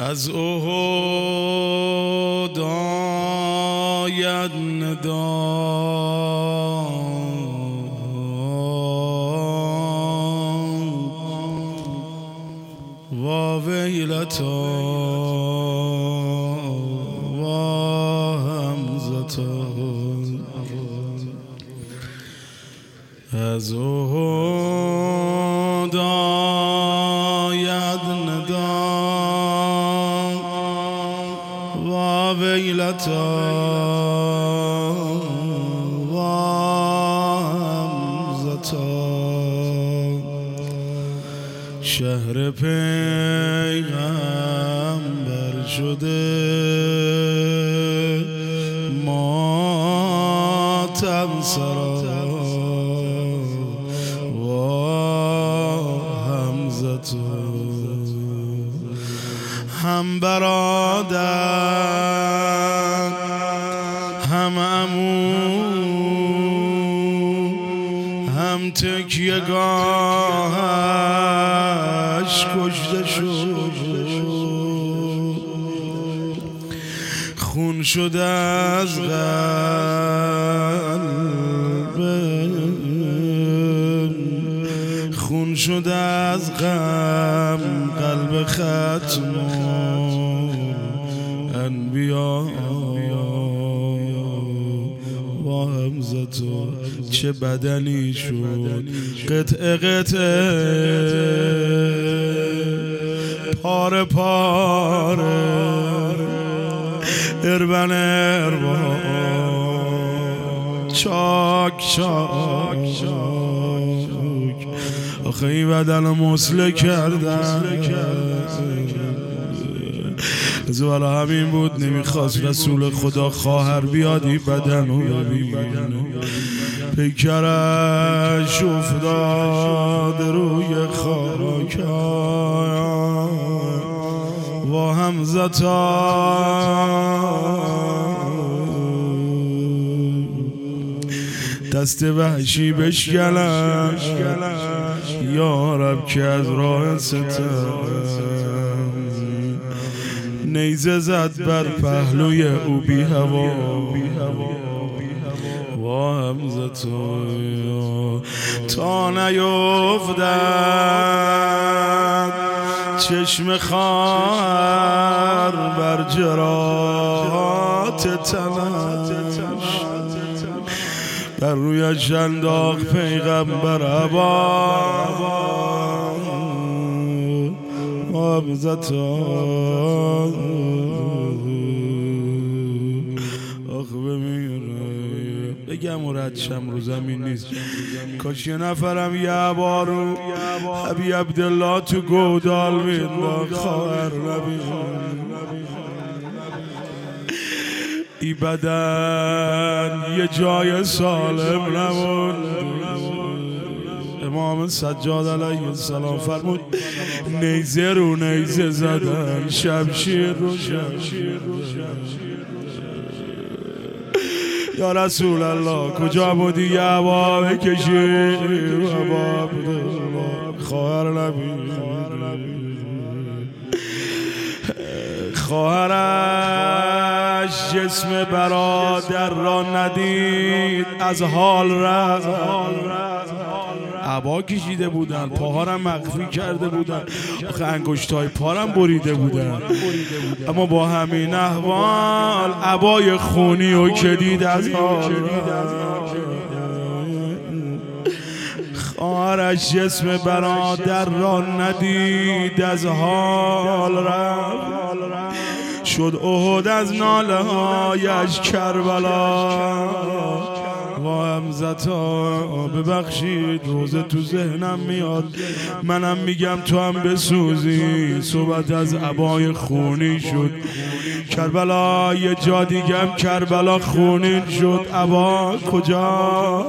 از احد آید ندا ماتم سرا. و همزتو هم برادر هم امو هم تکیه گاهش کشته شد. خون شده از قلب بدنی شد. قطعه قطعه. پاره پاره. اربن اربا چاک چاک. آخه این بدن مسله کردن. از برا همین بود نمی‌خواست رسول خدا خواهر بیاد این بدن رو ببین پیکرش افتاد روی خاک و همزتا دست وحشی بشکنم یا رب که از راه ستم. نیزه زد بر پهلوی او بی هوا. و همزتو تا نیفتد چشم خار بر جرات تنش. بر روی جنداق پیغمبر عبا حافظتا آخ بگم و ردشم رو زمین نیست. کاش یه نفرم یه بارو حبی عبدالله تو گودال مینداخت خواهر نبی. ای بدن یه جای سالم نمون امام سجاد علیه السلام فرمود نیزه رو نیزه زدن شمشیر رو شمشیر یا رسول الله کجا بودی یه عبا بکشی؟ عبا خواهر نبی. خواهرش جسم برادر را ندید از حال رفت. عبا کشیده بودن پاهارم مخفی کرده بودن. آخه انگشتای پارم بریده بودن. اما با همین احوال عبای خونی و کدید از خواهرش جسم برادر را ندید از حال رفت شد احد از ناله هایش کربلا. و همزتا ببخشید روزه تو ذهنم میاد. منم میگم تو هم بسوزی. صحبت از عبای خونی شد. کربلا یه جا دیگم کربلا خونین شد. عبا کجا؟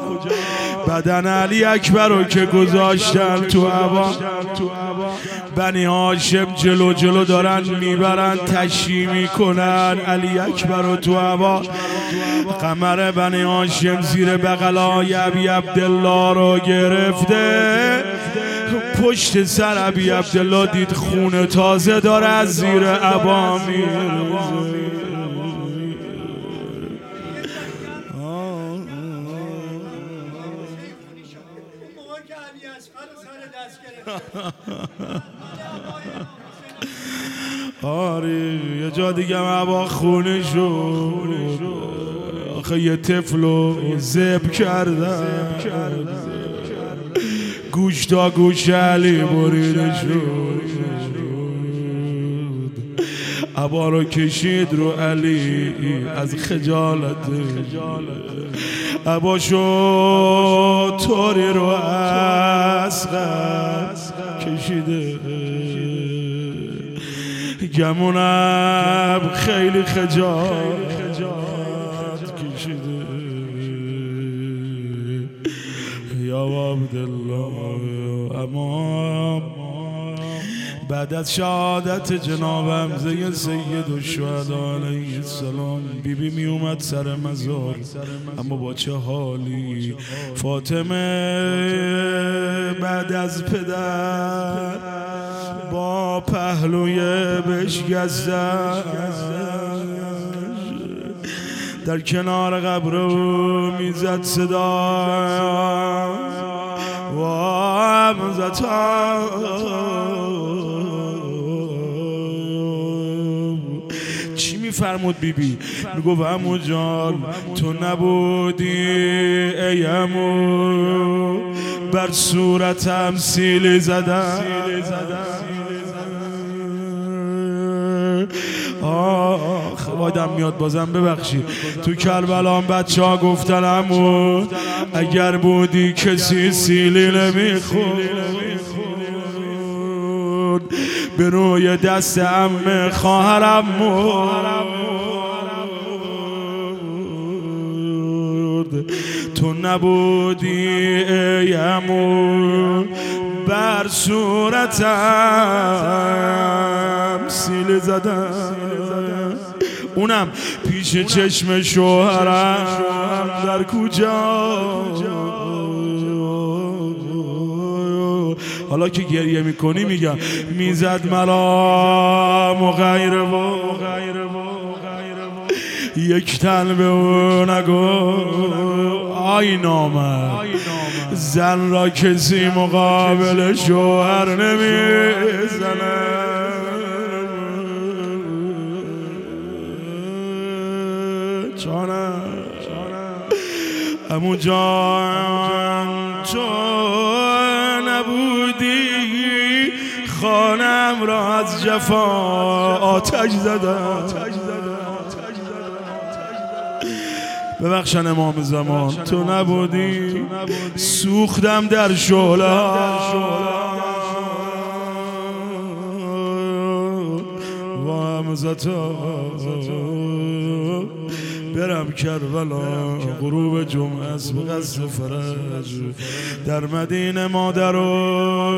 بدن علی اکبر رو که گذاشتن تو عبا. بنی هاشم جلو جلو دارن می‌برن تشییع می‌کنن. علی اکبر رو تو هوا قمر بنی هاشم زیر بغلای ابی عبدالله رو گرفته. پشت سر عبی عبدالله دید خونه تازه داره از زیر عبا آره یه جا دیگه عبا خونه شد آخه یه طفلو زب کردن. گوش تا گوش علی بریده شد. عبا رو کشید رو علی از خجالت. عبا شد طوری رو از کشیده. گمونم خیلی خجالت یا عبدالله اما بعد از شهادت جناب حمزه سید و شهد علیه السلام بی بی می اومد سر مزار. اما با چه حالی؟ فاطمه بعد از پدر با پهلوی بشگزد در کنار قبر می‌زد صدا چی میفرمود بیبی؟ میگو امو جان تو نبودی ای امو بر صورتم سیلی زدم. آخ وایدم میاد بازم ببخشی. تو کربلان بچه ها گفتن امو اگر بودی کسی سیلی نمی‌خورد. به روی دست ام خواهرم مرد تو نبودی ای امو بر صورتم سیل زدم. اونم پیش چشم شوهرم. در کجا؟ حالا که گریه می‌کنی میگم. می‌زد مرا و غیره و یک تن به او نگو. آی نامه زن را کسی مقابل شوهر نمی‌زنه. جانم امو جان تو نبودی. خانم را از جفا آتش زدم. ببخشن امام زمان. تو نبودی؟ سوختم در شعله. و همزتا برم کربلا. غروب جمعه است به قصد فرج. در مدینه مادر و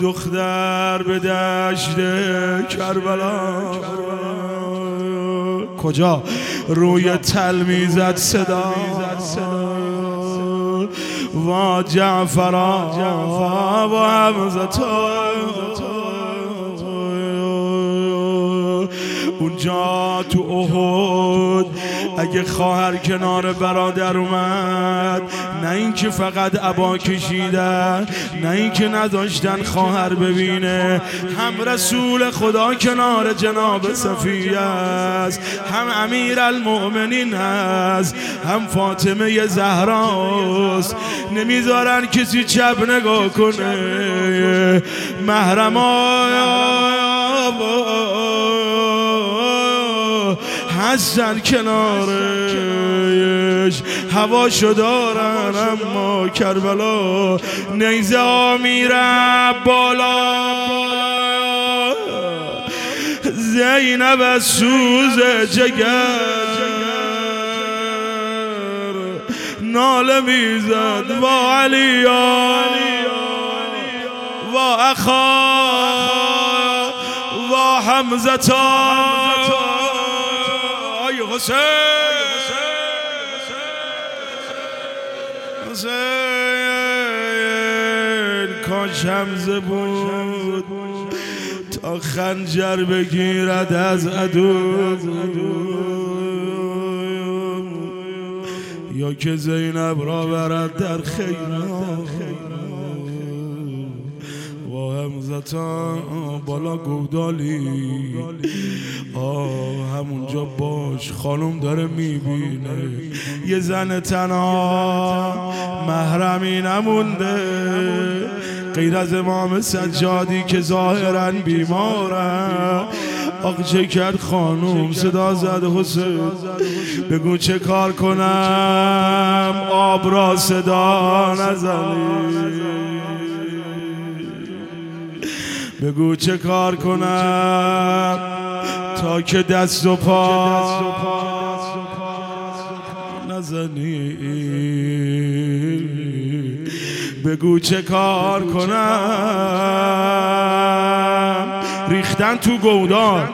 دختر به دشت کربلا. کجا؟ روی تل می‌زد صدا. و جعفرا و همزتا اونجا تو احد اگه خواهر کنار برادر اومد نه اینکه فقط عبا کشیدن نه اینکه نداشتن خواهر ببینه هم رسول خدا کنار جناب صفیه است هم امیر المؤمنین هست هم فاطمه زهراست نمی‌ذارن کسی چپ نگاه کنه محرم هستن کنارش هواشو دارن اما کربلا. نیزه میره بالا. زینب از سوز جگر. ناله می‌زد و علیا. و اخا. و حمزتا. حسین حسین همزه بود تا خنجر بگیرد از عدو یا که زینب را برد در خیرات. همزتا بالا گودالی. آه همونجا باش خانم داره می‌بینه. یه زن تنها محرمی نمونده. غیر از امام سجادی که ظاهرا بیماره. آق چه کرد خانوم صدا زد حسین. بگو چه کار کنم؟ آب را صدا نزنی. بگو چه کار کنم تا که دست و پا نزنی. بگو چه کار کنم. ریختن تو گودان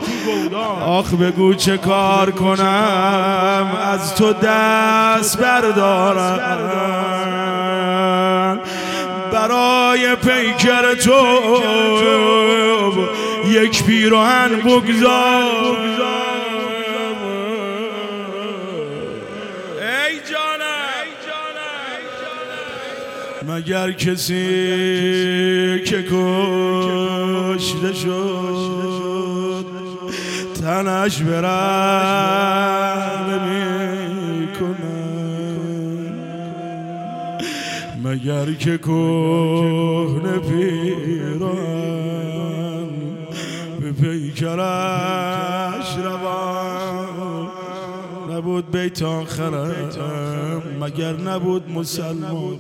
آخ بگو چه کار کنم. از تو دست بردارم. برای پیکر تو. یک پیراهن بگذار. ای جانم. مگر کسی که کشته شد تنش برم مگر که کهن پیران به پیکرش روان. نبود بیت آخرم مگر نبود مسلمان.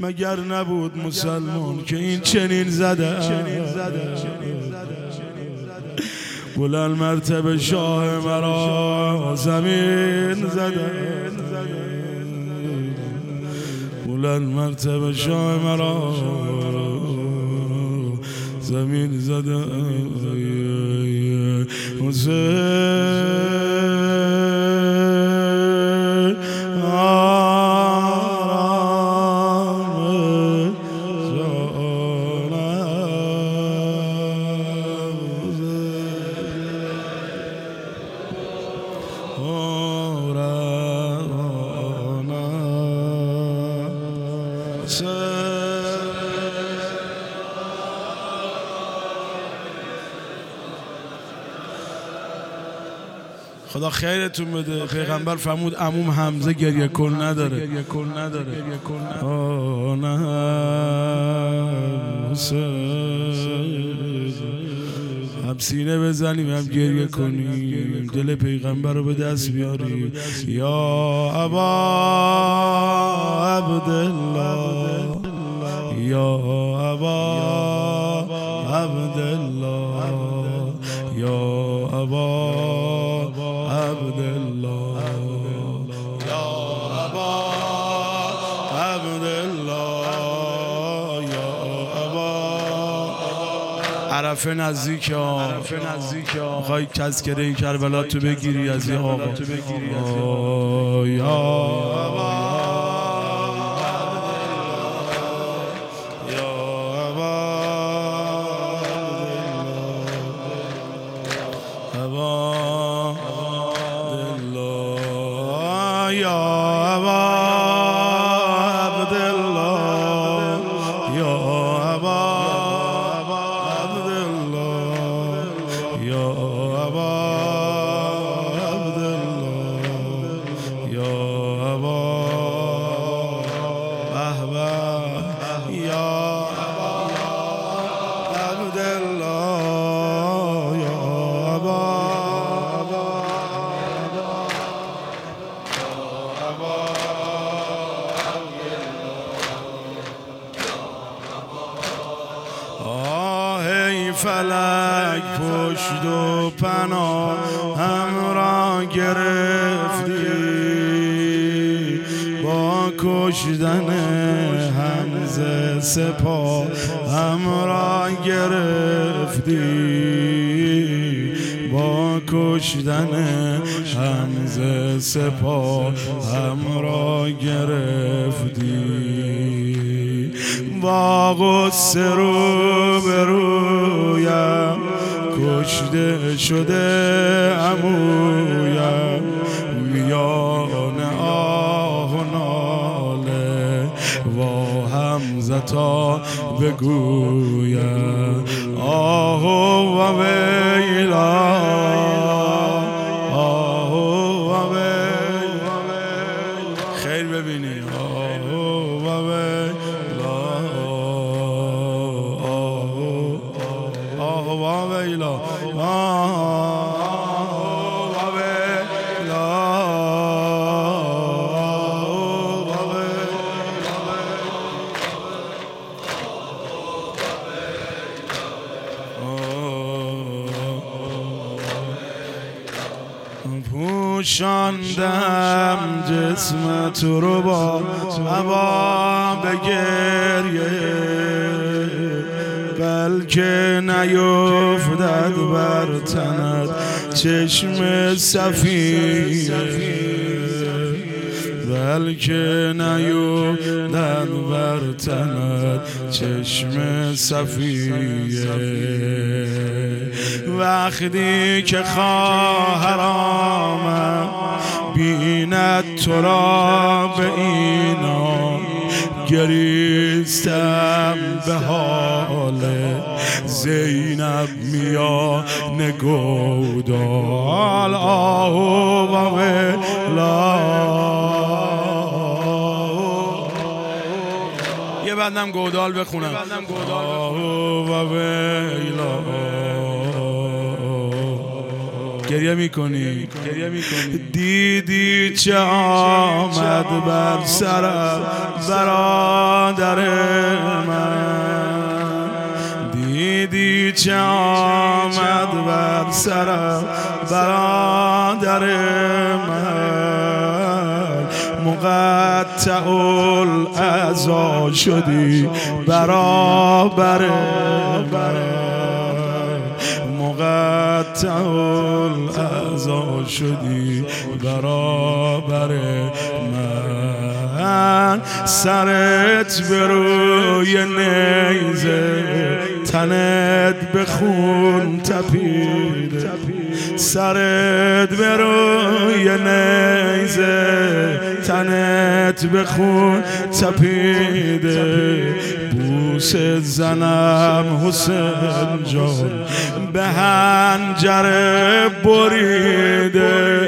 مگر نبود مسلمان که این چنین زده. بلند مرتبه شاه مرا زمین زده. بلند مرتبه شاه مرا. زمین زده. خدا خیرتون بده. پیغمبر فرمود عموم حمزه گریه کن نداره. هم سینه بزنیم هم گریه کنیم. دل پیغمبر رو به دست بیاریم. یا ابا عبدالله. یا ابا عبدالله. عرفه نزدیک عرفه نزدیک می‌خوای تذکره کربلا تو بگیری از یه آقا. یا فلک پشت و پناه هم را گرفتی. با کشدن همز سپاه هم را گرفتی. با کشدن همز سپاه هم را گرفتی. با غصه رو کشته شده امویم میان آه و ناله و همزتا بگویم. آه و ویلا تو رو با هوا به گریه. بلکه نیفتد بر تند چشم صفیه. بلکه نیفتد بر تند چشم صفیه. وقتی که خواهر آمد بیند تو را به اینا. گریستم به حال زینب میا نگودال. آهو و یه بعدم گودال بخونم. آهو و گریه می‌کنی دیدی چه آمد بر سر برادر من؟ دیدی چه آمد بر سر برادر من؟ مقطع الازا شدی برابر مقطع شدی برابر من. سرت به روی نیزه تنت به خون تپیده. سرت به روی نیزه تنت به خون تپیده. بوس زنم حسین جان به هنجره بریده.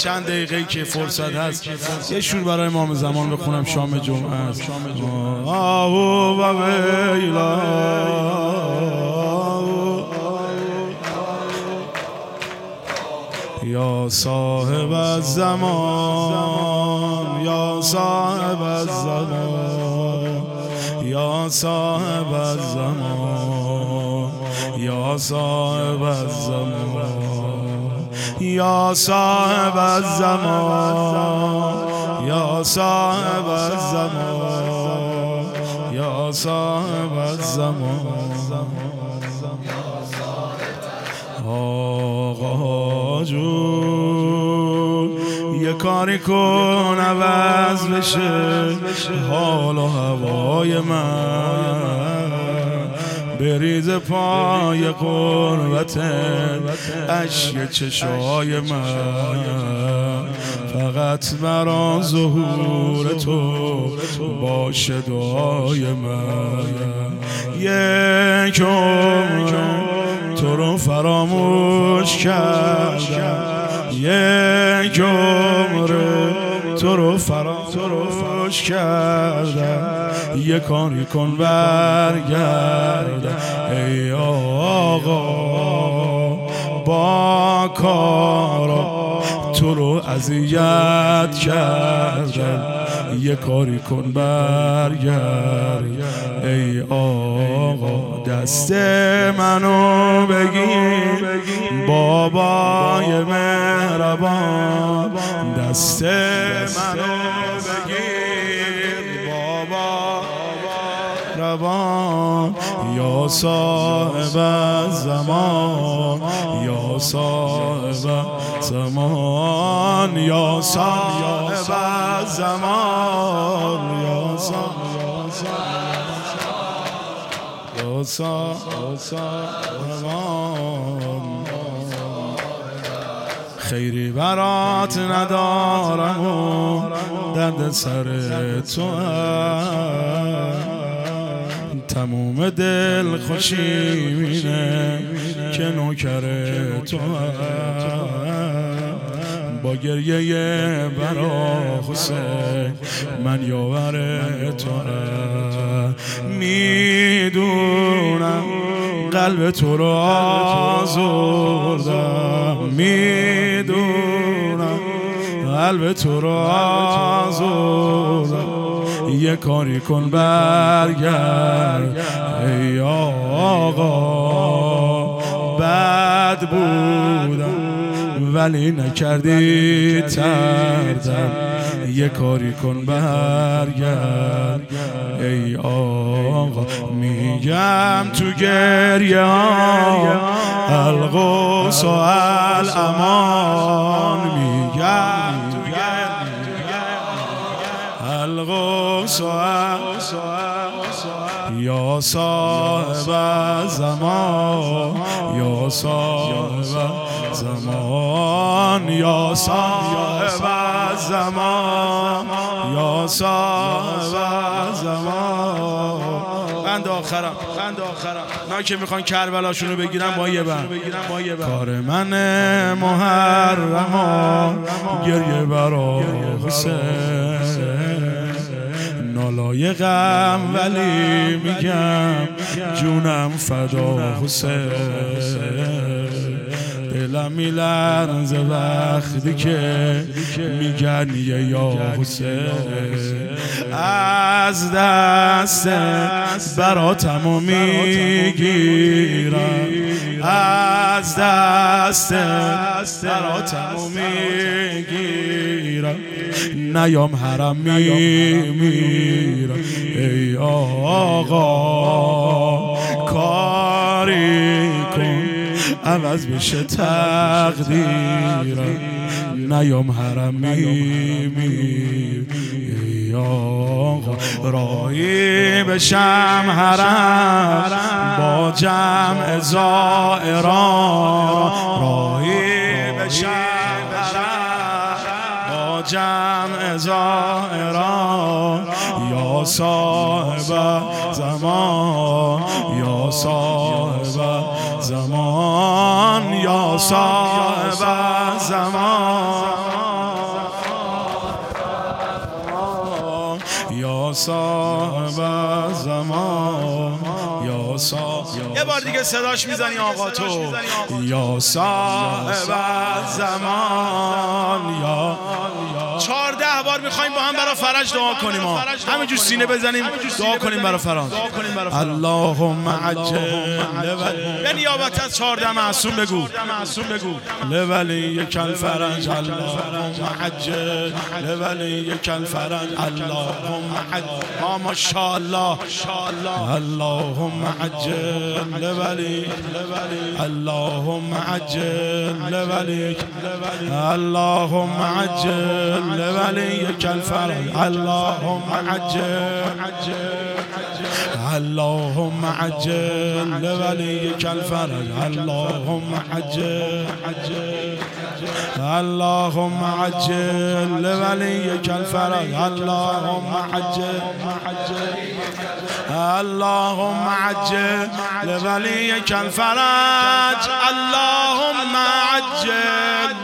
چند دقیقه که فرصت هست. یه شور برای امام زمان بخونم شام جمعه است. آهو و ویلا. یا صاحب الزمان یا صاحب الزمان یا صاحب الزمان یا صاحب الزمان یا صاحب الزمان یا صاحب الزمان یا صاحب الزمان. آقا جون یه کاری کن عوض بشه حال و هوای من. بریز پای قربت اشک چشای من. فقط برا ظهور تو باشه دعای من. یک تو رو فراموش کردم. یک عمر تو رو فراموش کردم یه کاری کن برگردم. ای آقا با کارا تو رو اذیت کردم. یه کاری کن برگرد ای آقا دست منو بگیر بابای مهربان. دست منو بگیر. یا صاحب زمان یا صاحب زمان یا صاحب زمان یا صاحب زمان خیری برات ندارم و درد سر تو تموم دل خوشی مینه که نوکر تو با گریه برا حسین من یاور تو می‌دونم قلب تو رو آزردم. می‌دونم قلب تو رو آزردم. یه کاری کن برگرد ای آقا. بد بودم ولی نکردی تردم. یه کاری کن برگرد ای آقا. میگم تو گریه ها القوس و الامان میگم و یا صاحب زمان یا صاحب زمان یا صاحب زمان یا صاحب زمان. بند آخرم بند آخرم. من که می‌خوان کربلاشونو بگیرم با یه بند. کار من محرم گریه برا حسین. نالایقم ولی میگم جونم فدا حسین دلم میلرزه وقتی که میگن یه یا حسین از دست براتم می‌گیرم. از دست براتم می‌گیرم. نیام حرم میمیرم ای آقا کاری کن عوض بشه تقدیرم. نیام حرم میمیر ای آقا راهی بشم حرم با جمع زائران. راهی بشم. جمع زائران. یا صاحب زمان یا صاحب زمان یا صاحب زمان. صاحب زمان. یا صاحب یه بار دیگه صداش می‌زنی آقا تو. یا صاحب زمان. یا بار می‌خوایم با هم برای فرج دعا کنیم همینجور سینه بزنیم دعا کنیم برای فرج. اللهم عجل به نیابت از چهارده معصوم بگو. لولی کل فرج. اللهم عجل لولی کل فرج. اللهم عجل ما شاء الله اللهم عجل لولی. اللهم عجل لولی. اللهم عجل لوليك الفرج. اللهم عجل. اللهم عجل لوليك الفرج. اللهم عجل. اللهم عجل لوليك الفرج. اللهم عجل. اللهم عجل لوليك الفرج. اللهم عجل.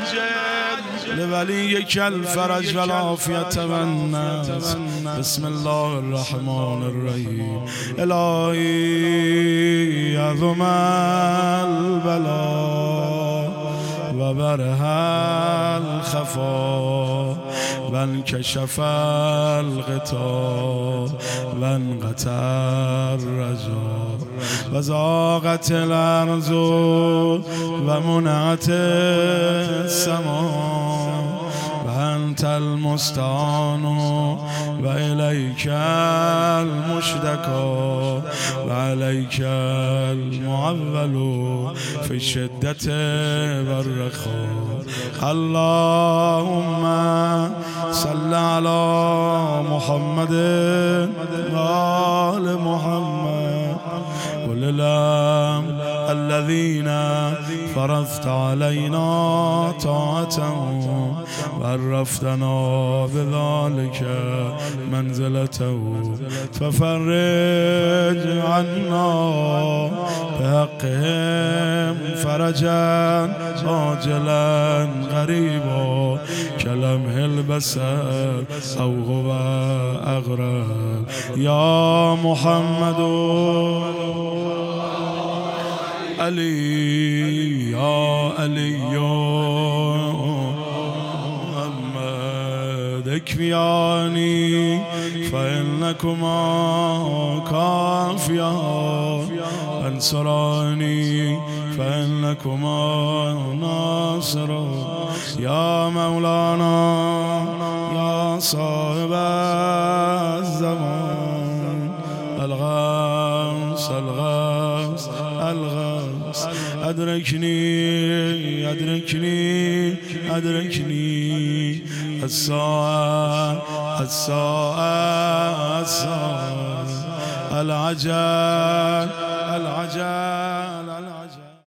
لوليك الفرج والعافية والناس بسم الله الرحمن الرحيم. إلهي عظم البلاء وبرها الخفا. وانكشف الغطاء وانقطع الرجاء. وزاغت الارض ومنعت السماء وانت المستعان وإليك المشتكى وعليك المعول في الشدة والرخاء اللهم صل على محمد وآل محمد. وللام الذين فرضت علينا طاعته وعرفتنا بذلك منزلته ففرج عنا بحقهم فرجا عاجلا غريبا. كلمه البصر أو هو أغرب؟ يا محمد. علي يا علي يا محمد اكفياني فإنكما كافيا. أنصراني فإنكما ناصر. يا مولانا يا صاحب أدركني أدركني أدركني الساعة الساعة الساعة العجل العجل